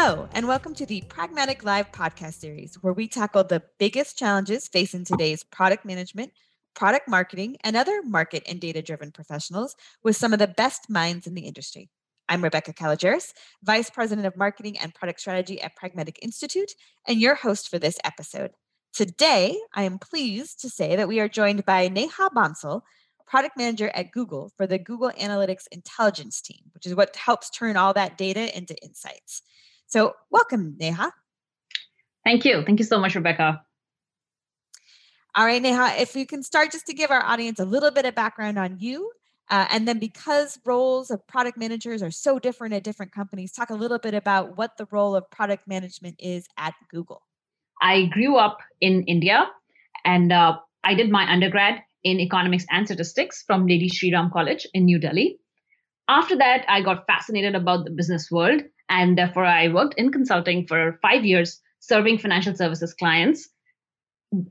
Hello, and welcome to the Pragmatic Live podcast series, where we tackle the biggest challenges facing today's product management, product marketing, and other market and data driven professionals with some of the best minds in the industry. I'm Rebecca Kalogeris, Vice President of Marketing and Product Strategy at Pragmatic Institute, and your host for this episode. Today, I am pleased to say that we are joined by Neha Bansal, Product Manager at Google for the Google Analytics Intelligence Team, which is what helps turn all that data into insights. So, welcome, Neha. Thank you. Thank you so much, Rebecca. All right, Neha, if you can start just to give our audience a little bit of background on you. Uh, and then, because roles of product managers are so different at different companies, talk a little bit about what the role of product management is at Google. I grew up in India and uh, I did my undergrad in economics and statistics from Lady Shri Ram College in New Delhi. After that, I got fascinated about the business world and therefore, I worked in consulting for five years, serving financial services clients.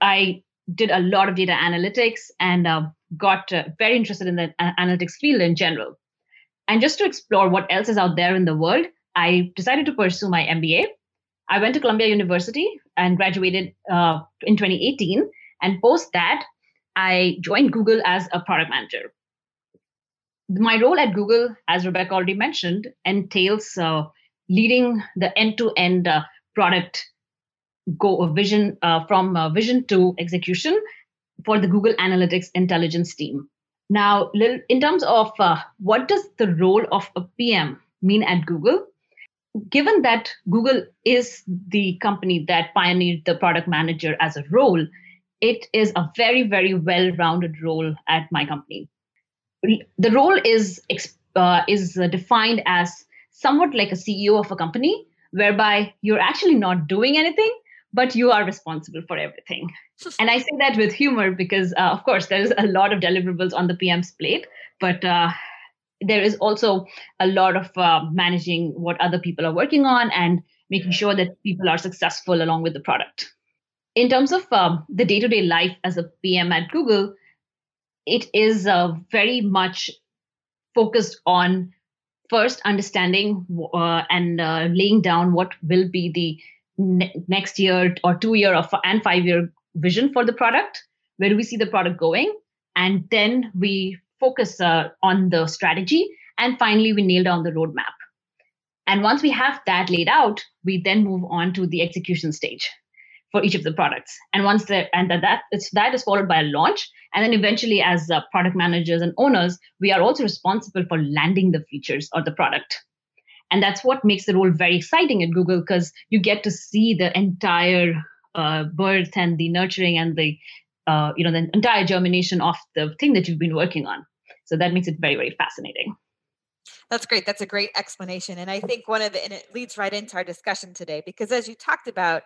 I did a lot of data analytics and uh, got uh, very interested in the analytics field in general. And just to explore what else is out there in the world, I decided to pursue my MBA. I went to Columbia University and graduated uh, in 2018. And post that, I joined Google as a product manager. My role at Google, as Rebecca already mentioned, entails uh, leading the end-to-end uh, product go uh, vision uh, from uh, vision to execution for the Google Analytics intelligence team. Now, in terms of uh, what does the role of a PM mean at Google? Given that Google is the company that pioneered the product manager as a role, it is a very, very well-rounded role at my company. The role is uh, is defined as somewhat like a CEO of a company, whereby you're actually not doing anything, but you are responsible for everything. and I say that with humor because, uh, of course, there's a lot of deliverables on the PM's plate, but uh, there is also a lot of uh, managing what other people are working on and making sure that people are successful along with the product. In terms of um, the day to day life as a PM at Google, it is uh, very much focused on first understanding uh, and uh, laying down what will be the ne- next year or two year of, and five year vision for the product where do we see the product going and then we focus uh, on the strategy and finally we nail down the roadmap. And once we have that laid out we then move on to the execution stage for each of the products. And once that and that, that it's that is followed by a launch, and then eventually, as uh, product managers and owners, we are also responsible for landing the features or the product. And that's what makes the role very exciting at Google because you get to see the entire uh, birth and the nurturing and the uh, you know the entire germination of the thing that you've been working on. So that makes it very very fascinating. That's great. That's a great explanation. And I think one of the, and it leads right into our discussion today, because as you talked about,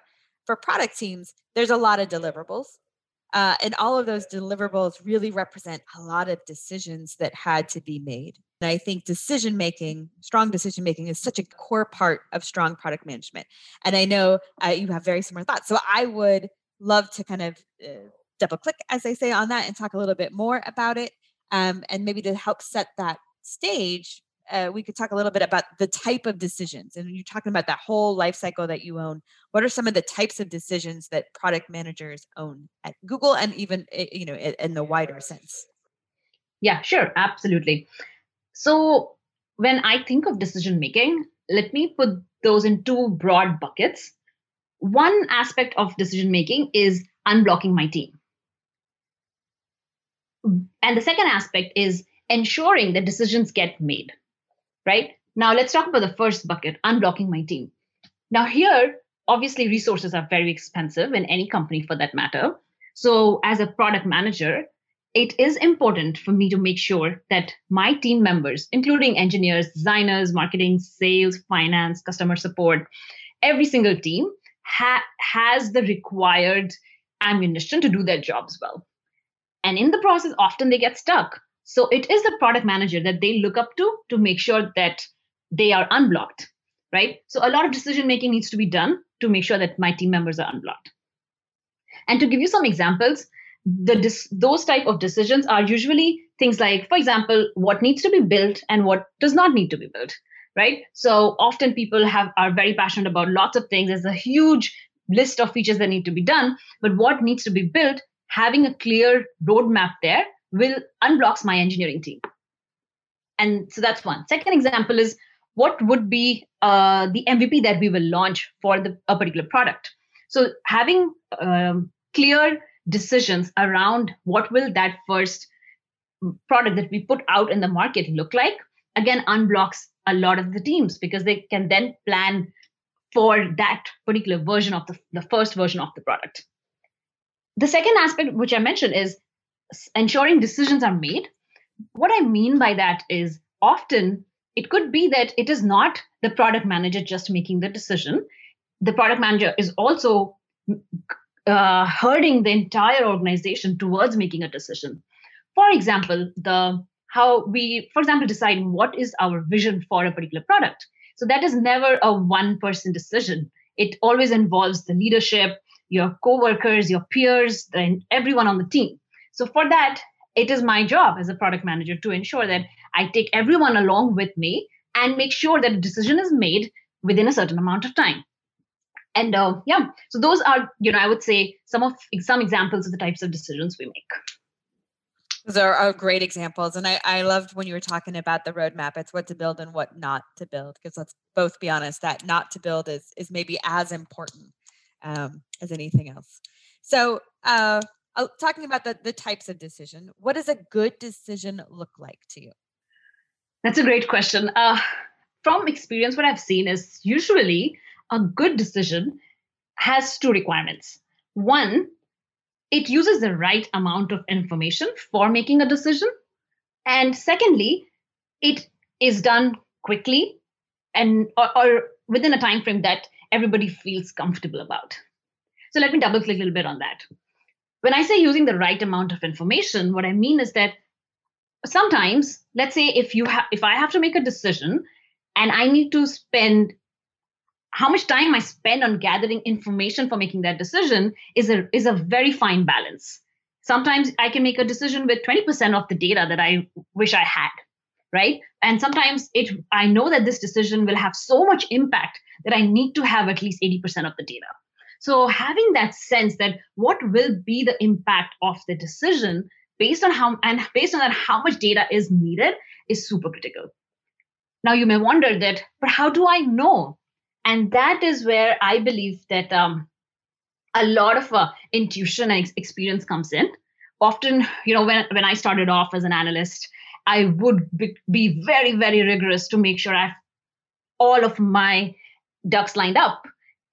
for product teams, there's a lot of deliverables. Uh, and all of those deliverables really represent a lot of decisions that had to be made. And I think decision making, strong decision making, is such a core part of strong product management. And I know uh, you have very similar thoughts. So I would love to kind of uh, double click, as they say, on that and talk a little bit more about it. Um, and maybe to help set that stage uh, we could talk a little bit about the type of decisions and you're talking about that whole life cycle that you own what are some of the types of decisions that product managers own at google and even eh, you know in the wider sense? Yeah sure absolutely. So when i think of decision making let me put those in two broad buckets. One aspect of decision making is unblocking my team. And the second aspect is ensuring that decisions get made right? Now let's talk about the first bucket, unblocking my team. Now here, obviously resources are very expensive in any company for that matter. So as a product manager, it is important for me to make sure that my team members, including engineers, designers, marketing, sales, finance, customer support, every single team ha- has the required ammunition to do their jobs well. And in the process, often they get stuck so it is the product manager that they look up to to make sure that they are unblocked, right? So a lot of decision making needs to be done to make sure that my team members are unblocked. And to give you some examples, the those type of decisions are usually things like, for example, what needs to be built and what does not need to be built. right? So often people have are very passionate about lots of things. There's a huge list of features that need to be done, but what needs to be built, having a clear roadmap there will unblocks my engineering team. And so that's one. Second example is what would be uh, the MVP that we will launch for the, a particular product. So having um, clear decisions around what will that first product that we put out in the market look like again unblocks a lot of the teams because they can then plan for that particular version of the, the first version of the product the second aspect which i mentioned is ensuring decisions are made. What i mean by that is often it could be that it is not the product manager just making the decision. The product manager is also uh, herding the entire organization towards making a decision. For example the how we for example decide what is our vision for a particular product. So that is never a one person decision. It always involves the leadership your co-workers your peers and everyone on the team so for that it is my job as a product manager to ensure that i take everyone along with me and make sure that a decision is made within a certain amount of time. And uh, yeah so those are you know i would say some of some examples of the types of decisions we make. Those are, are great examples. And I, I loved when you were talking about the roadmap. It's what to build and what not to build because let's both be honest that not to build is is maybe as important um, as anything else. So uh, uh, talking about the, the types of decision what does a good decision look like to you that's a great question uh, from experience what i've seen is usually a good decision has two requirements. One, it uses the right amount of information for making a decision. And secondly, it is done quickly and or, or within a time frame that everybody feels comfortable about. So let me double click a little bit on that. When I say using the right amount of information, what I mean is that sometimes, let's say if you have if I have to make a decision and I need to spend how much time I spend on gathering information for making that decision is a is a very fine balance. Sometimes I can make a decision with 20% of the data that I wish I had, right? And sometimes it I know that this decision will have so much impact that I need to have at least 80% of the data. So having that sense that what will be the impact of the decision based on how and based on that how much data is needed is super critical. Now you may wonder that, but how do I know? And that is where i believe that um, a lot of uh, intuition and experience comes in. Often you know when, when i started off as an analyst i would be, be very very rigorous to make sure i have all of my ducks lined up.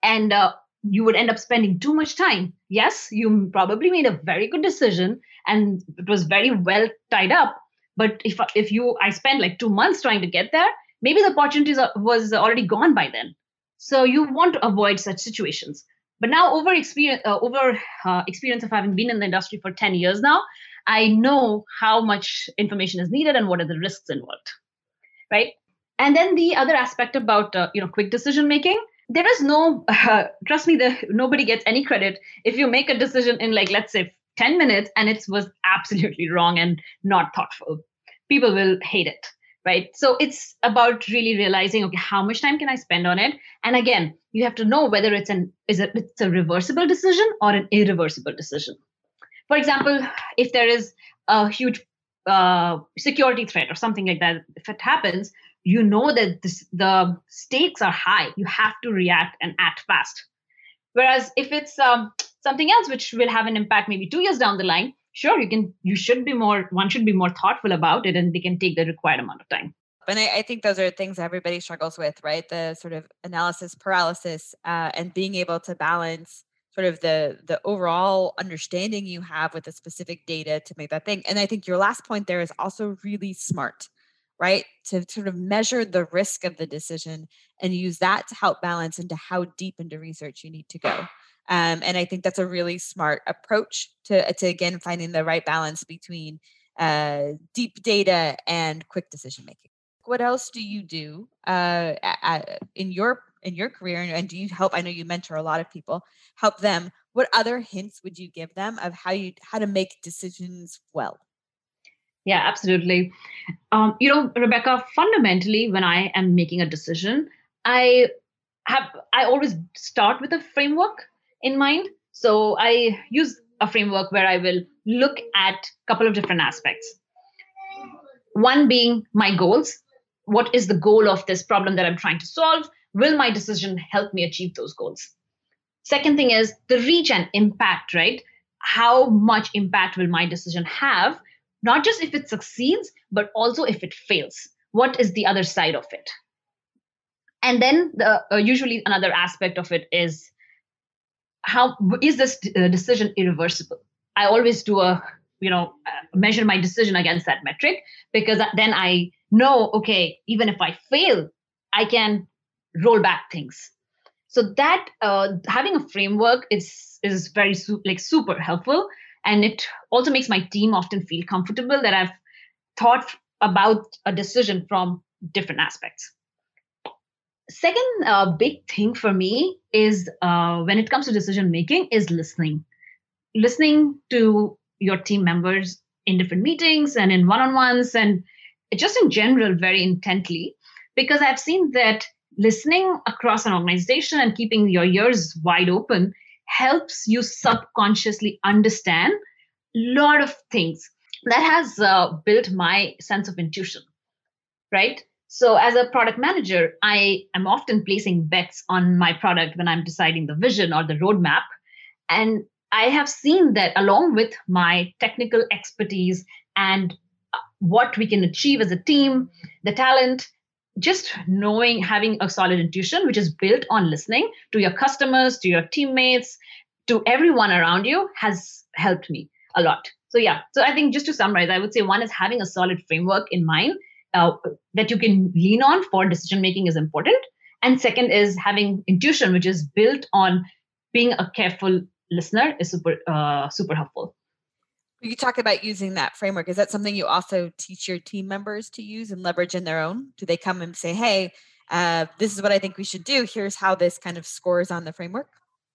And uh, you would end up spending too much time yes you probably made a very good decision and it was very well tied up but if if you i spent like 2 months trying to get there maybe the opportunity was already gone by then so you want to avoid such situations. But now, over experience, uh, over uh, experience of having been in the industry for ten years now, I know how much information is needed and what are the risks involved, right? And then the other aspect about uh, you know quick decision making, there is no uh, trust me, nobody gets any credit if you make a decision in like let's say ten minutes and it was absolutely wrong and not thoughtful. People will hate it right? So it's about really realizing okay how much time can i spend on it? And again you have to know whether it's an is it it's a reversible decision or an irreversible decision. For example if there is a huge uh, security threat or something like that if it happens you know that this, the stakes are high. You have to react and act fast. Whereas if it's um, something else which will have an impact maybe two years down the line sure you can you should be more one should be more thoughtful about it and they can take the required amount of time. And I, I think those are things everybody struggles with right? The sort of analysis paralysis uh, and being able to balance sort of the the overall understanding you have with the specific data to make that thing. And i think your last point there is also really smart right to sort of measure the risk of the decision and use that to help balance into how deep into research you need to go um, and I think that's a really smart approach to, to again, finding the right balance between uh, deep data and quick decision making. What else do you do uh, at, in your in your career, and do you help? I know you mentor a lot of people. Help them. What other hints would you give them of how you how to make decisions well? Yeah, absolutely. Um, you know, Rebecca, fundamentally, when I am making a decision, I have I always start with a framework in mind. So I use a framework where I will look at a couple of different aspects. One being my goals. What is the goal of this problem that I'm trying to solve? Will my decision help me achieve those goals? Second thing is the reach and impact, right? How much impact will my decision have? Not just if it succeeds, but also if it fails. What is the other side of it? And then the uh, usually another aspect of it is how is this uh, decision irreversible? I always do a you know uh, measure my decision against that metric because then I know okay even if I fail I can roll back things. So that uh, having a framework is is very su- like super helpful, and it also makes my team often feel comfortable that I've thought about a decision from different aspects. Second uh, big thing for me is uh, when it comes to decision making is listening. Listening to your team members in different meetings and in one-on-ones and just in general very intently because i've seen that listening across an organization and keeping your ears wide open helps you subconsciously understand a lot of things that has uh, built my sense of intuition right so, as a product manager, I am often placing bets on my product when I'm deciding the vision or the roadmap. And I have seen that along with my technical expertise and uh, what we can achieve as a team, the talent, just knowing, having a solid intuition, which is built on listening to your customers, to your teammates, to everyone around you, has helped me a lot. So, yeah, so I think just to summarize, I would say one is having a solid framework in mind uh, that you can lean on for decision making is important. And second is having intuition which is built on being a careful listener is super uh, super helpful you talk about using that framework is that something you also teach your team members to use and leverage in their own do they come and say hey uh, this is what i think we should do here's how this kind of scores on the framework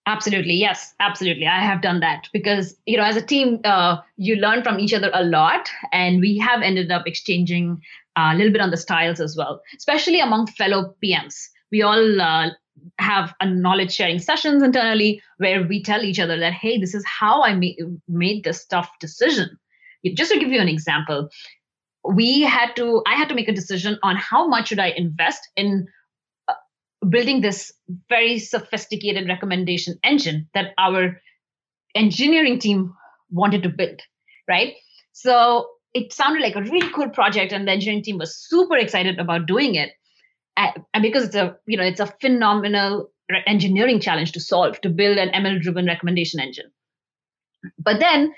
Absolutely. Yes, absolutely. I have done that because, you know, as a team, uh, you learn from each other a lot. And we have ended up exchanging uh, a little bit on the styles as well, especially among fellow PMs. We all uh, have a knowledge sharing sessions internally where we tell each other that, hey, this is how I ma- made this tough decision. Just to give you an example, we had to, I had to make a decision on how much should I invest in uh, building this very sophisticated recommendation engine that our engineering team wanted to build, right? So it sounded like a really cool project, and the engineering team was super excited about doing it. And because it's a you know it's a phenomenal engineering challenge to solve to build an ML driven recommendation engine. But then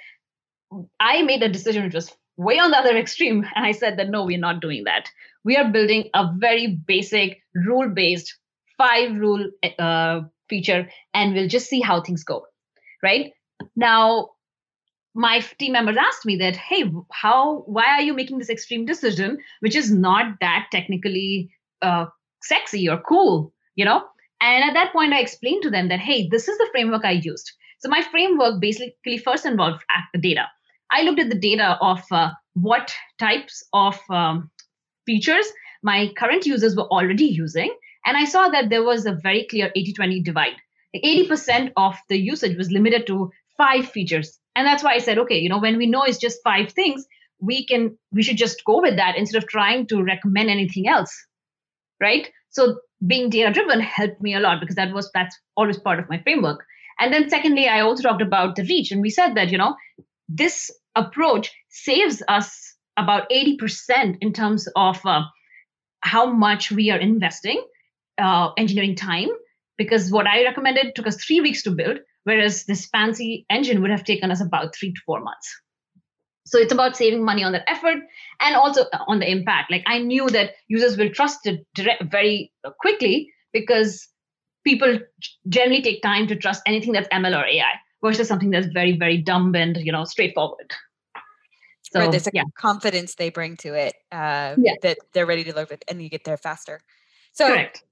I made a decision which was way on the other extreme, and I said that no, we're not doing that. We are building a very basic rule based five rule uh, feature and we'll just see how things go right now my team members asked me that hey how why are you making this extreme decision which is not that technically uh, sexy or cool you know and at that point i explained to them that hey this is the framework i used so my framework basically first involved the data i looked at the data of uh, what types of um, features my current users were already using and I saw that there was a very clear 80 20 divide. 80% of the usage was limited to five features. And that's why I said, okay, you know, when we know it's just five things, we can, we should just go with that instead of trying to recommend anything else. Right. So being data driven helped me a lot because that was, that's always part of my framework. And then secondly, I also talked about the reach. And we said that, you know, this approach saves us about 80% in terms of uh, how much we are investing uh, engineering time because what I recommended took us three weeks to build, whereas this fancy engine would have taken us about three to four months. So it's about saving money on that effort and also on the impact. Like I knew that users will trust it direct, very quickly because people generally take time to trust anything that's ML or AI versus something that's very, very dumb and you know straightforward. So right, there's a yeah. confidence they bring to it uh, yeah. that they're ready to live with, and you get there faster. So Correct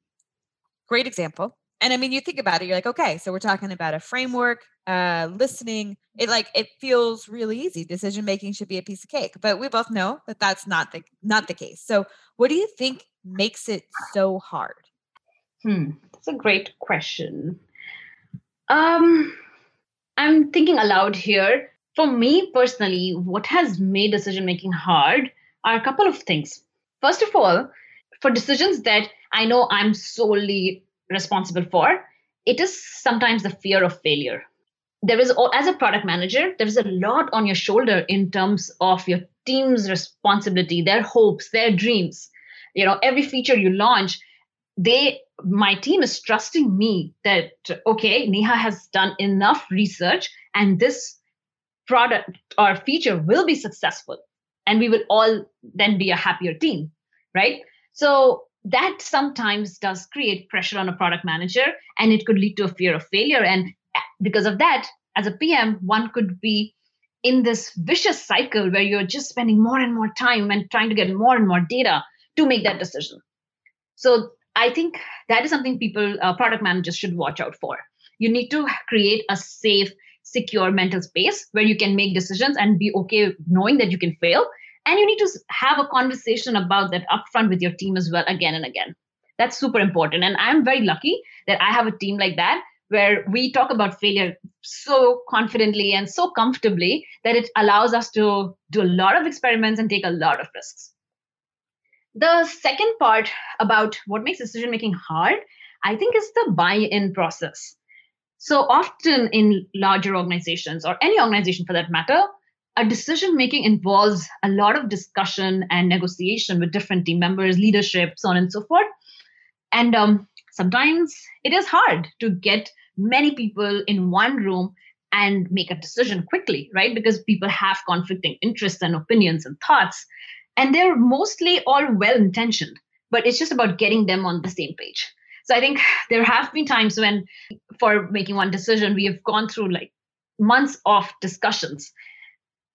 great example. And I mean, you think about it, you're like, okay, so we're talking about a framework, uh, listening. It like it feels really easy. Decision making should be a piece of cake, but we both know that that's not the not the case. So, what do you think makes it so hard? Hmm, that's a great question. Um, I'm thinking aloud here. For me personally, what has made decision making hard are a couple of things. First of all, for decisions that I know I'm solely responsible for, it is sometimes the fear of failure. There is, as a product manager, there is a lot on your shoulder in terms of your team's responsibility, their hopes, their dreams. You know, every feature you launch, they, my team is trusting me that, okay, Neha has done enough research and this product or feature will be successful and we will all then be a happier team right so that sometimes does create pressure on a product manager and it could lead to a fear of failure. And because of that as a pm one could be in this vicious cycle where you're just spending more and more time and trying to get more and more data to make that decision. So i think that is something people uh, product managers should watch out for. You need to create a safe secure mental space where you can make decisions and be okay knowing that you can fail and you need to have a conversation about that upfront with your team as well, again and again. That's super important. And I'm very lucky that I have a team like that where we talk about failure so confidently and so comfortably that it allows us to do a lot of experiments and take a lot of risks. The second part about what makes decision making hard, I think, is the buy in process. So often in larger organizations or any organization for that matter, a decision making involves a lot of discussion and negotiation with different team members, leadership, so on and so forth. And um, sometimes it is hard to get many people in one room and make a decision quickly, right? Because people have conflicting interests and opinions and thoughts. And they're mostly all well intentioned, but it's just about getting them on the same page. So I think there have been times when, for making one decision, we have gone through like months of discussions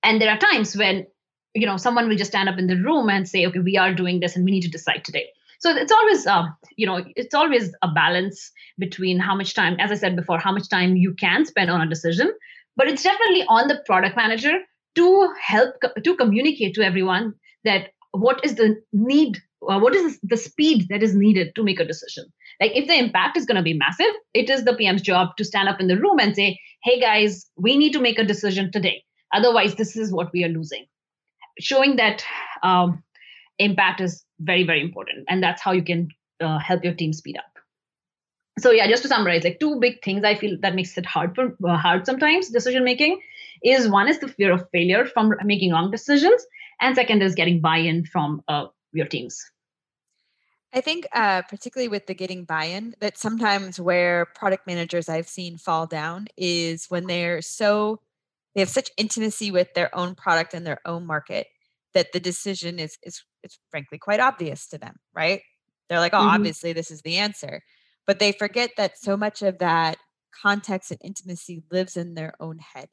and there are times when you know someone will just stand up in the room and say okay we are doing this and we need to decide today. So it's always uh, you know it's always a balance between how much time as i said before how much time you can spend on a decision but it's definitely on the product manager to help to communicate to everyone that what is the need uh, what is the speed that is needed to make a decision. Like if the impact is going to be massive it is the pm's job to stand up in the room and say hey guys we need to make a decision today Otherwise, this is what we are losing. Showing that um, impact is very, very important. And that's how you can uh, help your team speed up. So yeah, just to summarize, like two big things I feel that makes it hard for uh, hard sometimes decision making is one is the fear of failure from making wrong decisions, and second is getting buy-in from uh, your teams. I think, uh, particularly with the getting buy-in, that sometimes where product managers I've seen fall down is when they're so they have such intimacy with their own product and their own market that the decision is is is frankly quite obvious to them, right? They're like, oh, mm-hmm. obviously this is the answer. But they forget that so much of that context and intimacy lives in their own head.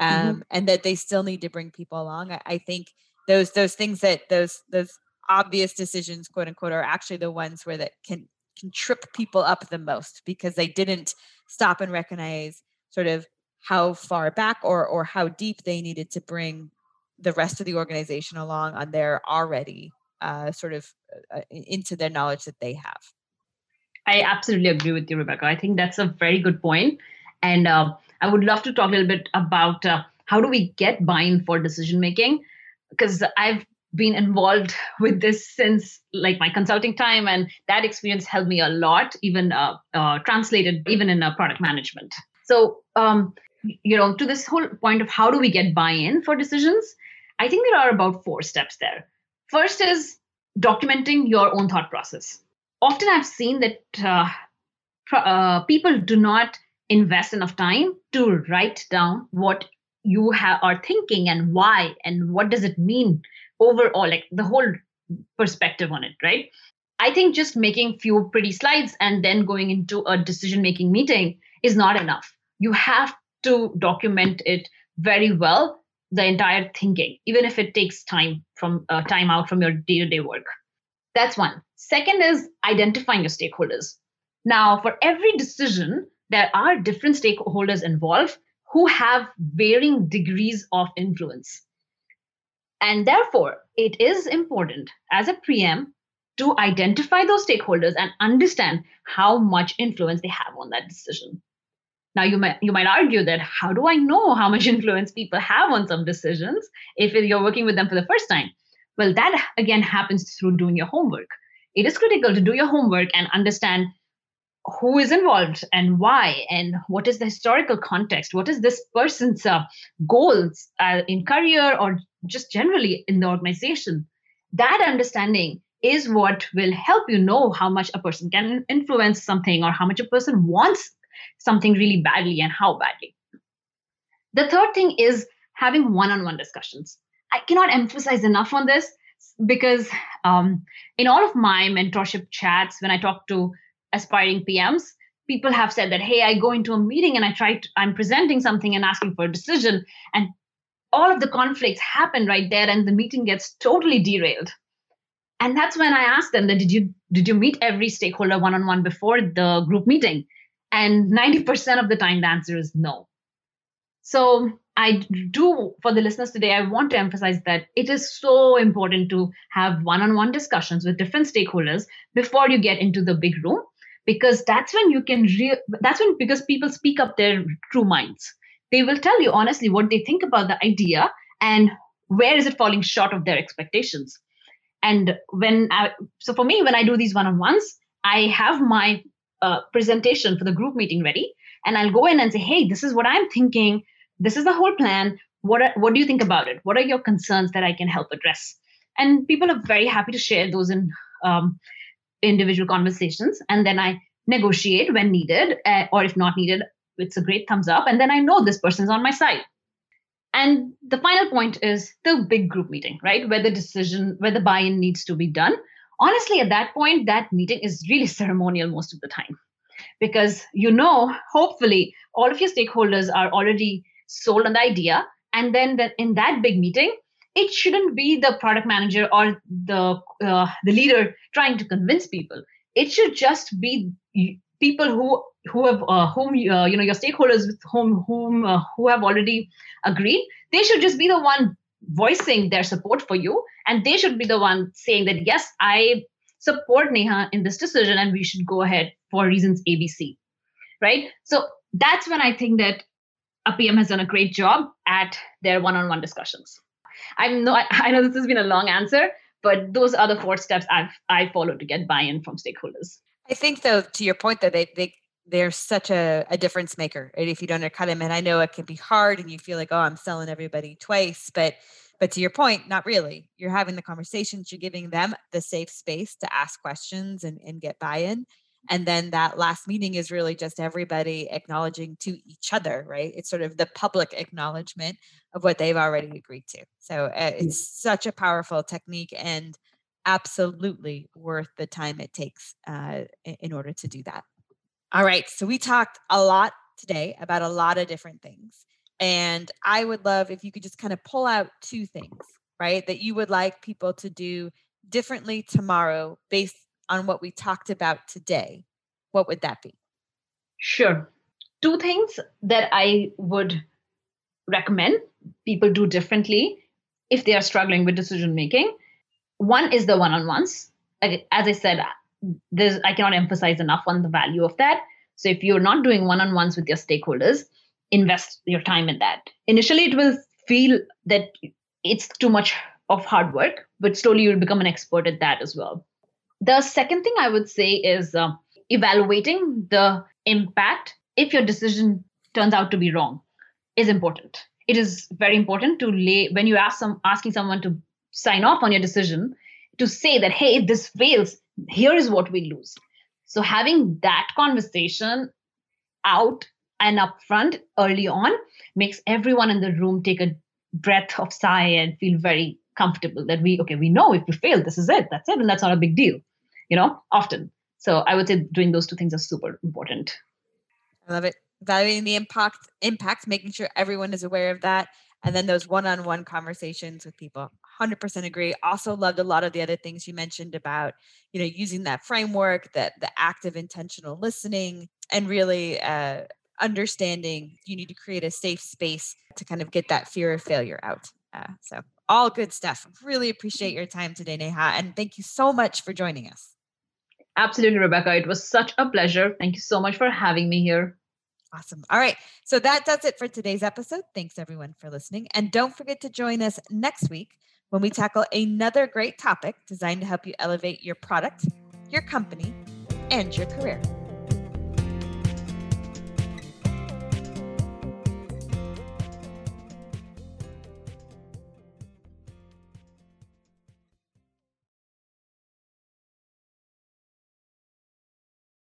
Mm-hmm. Um, mm-hmm. and that they still need to bring people along. I, I think those those things that those those obvious decisions, quote unquote, are actually the ones where that can can trip people up the most because they didn't stop and recognize sort of how far back or or how deep they needed to bring the rest of the organization along on their already uh, sort of uh, into their knowledge that they have. I absolutely agree with you, Rebecca. I think that's a very good point. and uh, I would love to talk a little bit about uh, how do we get buy-in for decision making, because I've been involved with this since like my consulting time, and that experience helped me a lot, even uh, uh, translated even in product management. So um, you know, to this whole point of how do we get buy in for decisions, I think there are about four steps there. First is documenting your own thought process. Often I've seen that uh, uh, people do not invest enough time to write down what you ha- are thinking and why and what does it mean overall, like the whole perspective on it, right? I think just making few pretty slides and then going into a decision making meeting is not enough. You have to document it very well the entire thinking even if it takes time from uh, time out from your day-to-day work that's one second is identifying your stakeholders Now, for every decision, there are different stakeholders involved who have varying degrees of influence. And therefore, it is important as a PM to identify those stakeholders and understand how much influence they have on that decision. Now you might you might argue that how do I know how much influence people have on some decisions if you're working with them for the first time? Well, that again happens through doing your homework. It is critical to do your homework and understand who is involved and why and what is the historical context what is this person's uh, goals uh, in career or just generally in the organization that understanding is what will help you know how much a person can influence something or how much a person wants something really badly and how badly. The third thing is having one on one discussions. I cannot emphasize enough on this because um, in all of my mentorship chats, when I talk to aspiring PMs, people have said that, hey, I go into a meeting and I try to, I'm presenting something and asking for a decision, and all of the conflicts happen right there, and the meeting gets totally derailed and that's when i asked them that did you did you meet every stakeholder one on one before the group meeting and 90% of the time the answer is no. So i do for the listeners today i want to emphasize that it is so important to have one on one discussions with different stakeholders before you get into the big room because that's when you can re- that's when because people speak up their true minds. They will tell you honestly what they think about the idea and where is it falling short of their expectations. And when I, so for me, when I do these one on ones, I have my uh, presentation for the group meeting ready, and I'll go in and say, hey, this is what I'm thinking. This is the whole plan. What, are, what do you think about it? What are your concerns that I can help address? And people are very happy to share those in um, individual conversations. And then I negotiate when needed, uh, or if not needed, it's a great thumbs up. And then I know this person's on my side. And the final point is the big group meeting, right? Where the decision, where the buy in needs to be done. Honestly, at that point, that meeting is really ceremonial most of the time because you know, hopefully, all of your stakeholders are already sold on the idea. And then the, in that big meeting, it shouldn't be the product manager or the uh, the leader trying to convince people. It should just be people who who have uh, whom uh, you know your stakeholders with whom whom uh, who have already agreed they should just be the one voicing their support for you and they should be the one saying that yes i support neha in this decision and we should go ahead for reasons abc right? So that's when i think that a pm has done a great job at their one-on-one discussions. I know i know this has been a long answer but those are the four steps i've i follow to get buy-in from stakeholders. I think though, to your point though, they they they're such a, a difference maker. And if you don't undercut them, and I know it can be hard and you feel like, oh, I'm selling everybody twice, but but to your point, not really. You're having the conversations, you're giving them the safe space to ask questions and, and get buy-in. And then that last meeting is really just everybody acknowledging to each other, right? It's sort of the public acknowledgement of what they've already agreed to. So uh, it's such a powerful technique and absolutely worth the time it takes uh, in order to do that. All right. So we talked a lot today about a lot of different things. And I would love if you could just kind of pull out two things, right, that you would like people to do differently tomorrow based on what we talked about today. What would that be? Sure. Two things that I would recommend people do differently if they are struggling with decision making one is the one-on-ones. As I said, there's I cannot emphasize enough on the value of that. So if you're not doing one-on-ones with your stakeholders, invest your time in that. Initially, it will feel that it's too much of hard work, but slowly you'll become an expert at that as well. The second thing I would say is uh, evaluating the impact if your decision turns out to be wrong is important. It is very important to lay when you ask some asking someone to sign off on your decision to say that, hey, if this fails, here is what we lose. So having that conversation out and upfront early on makes everyone in the room take a breath of sigh and feel very comfortable that we okay we know if we fail this is it that's it and that's not a big deal you know often. So i would say doing those two things are super important. I love it. Valuing the impact impact making sure everyone is aware of that and then those one-on-one conversations with people 100% agree. Also loved a lot of the other things you mentioned about, you know, using that framework, that the active intentional listening and really uh, understanding you need to create a safe space to kind of get that fear of failure out. Uh, so all good stuff. Really appreciate your time today, Neha. And thank you so much for joining us. Absolutely, Rebecca. It was such a pleasure. Thank you so much for having me here. Awesome. All right. So that does it for today's episode. Thanks everyone for listening. And don't forget to join us next week when we tackle another great topic designed to help you elevate your product, your company, and your career.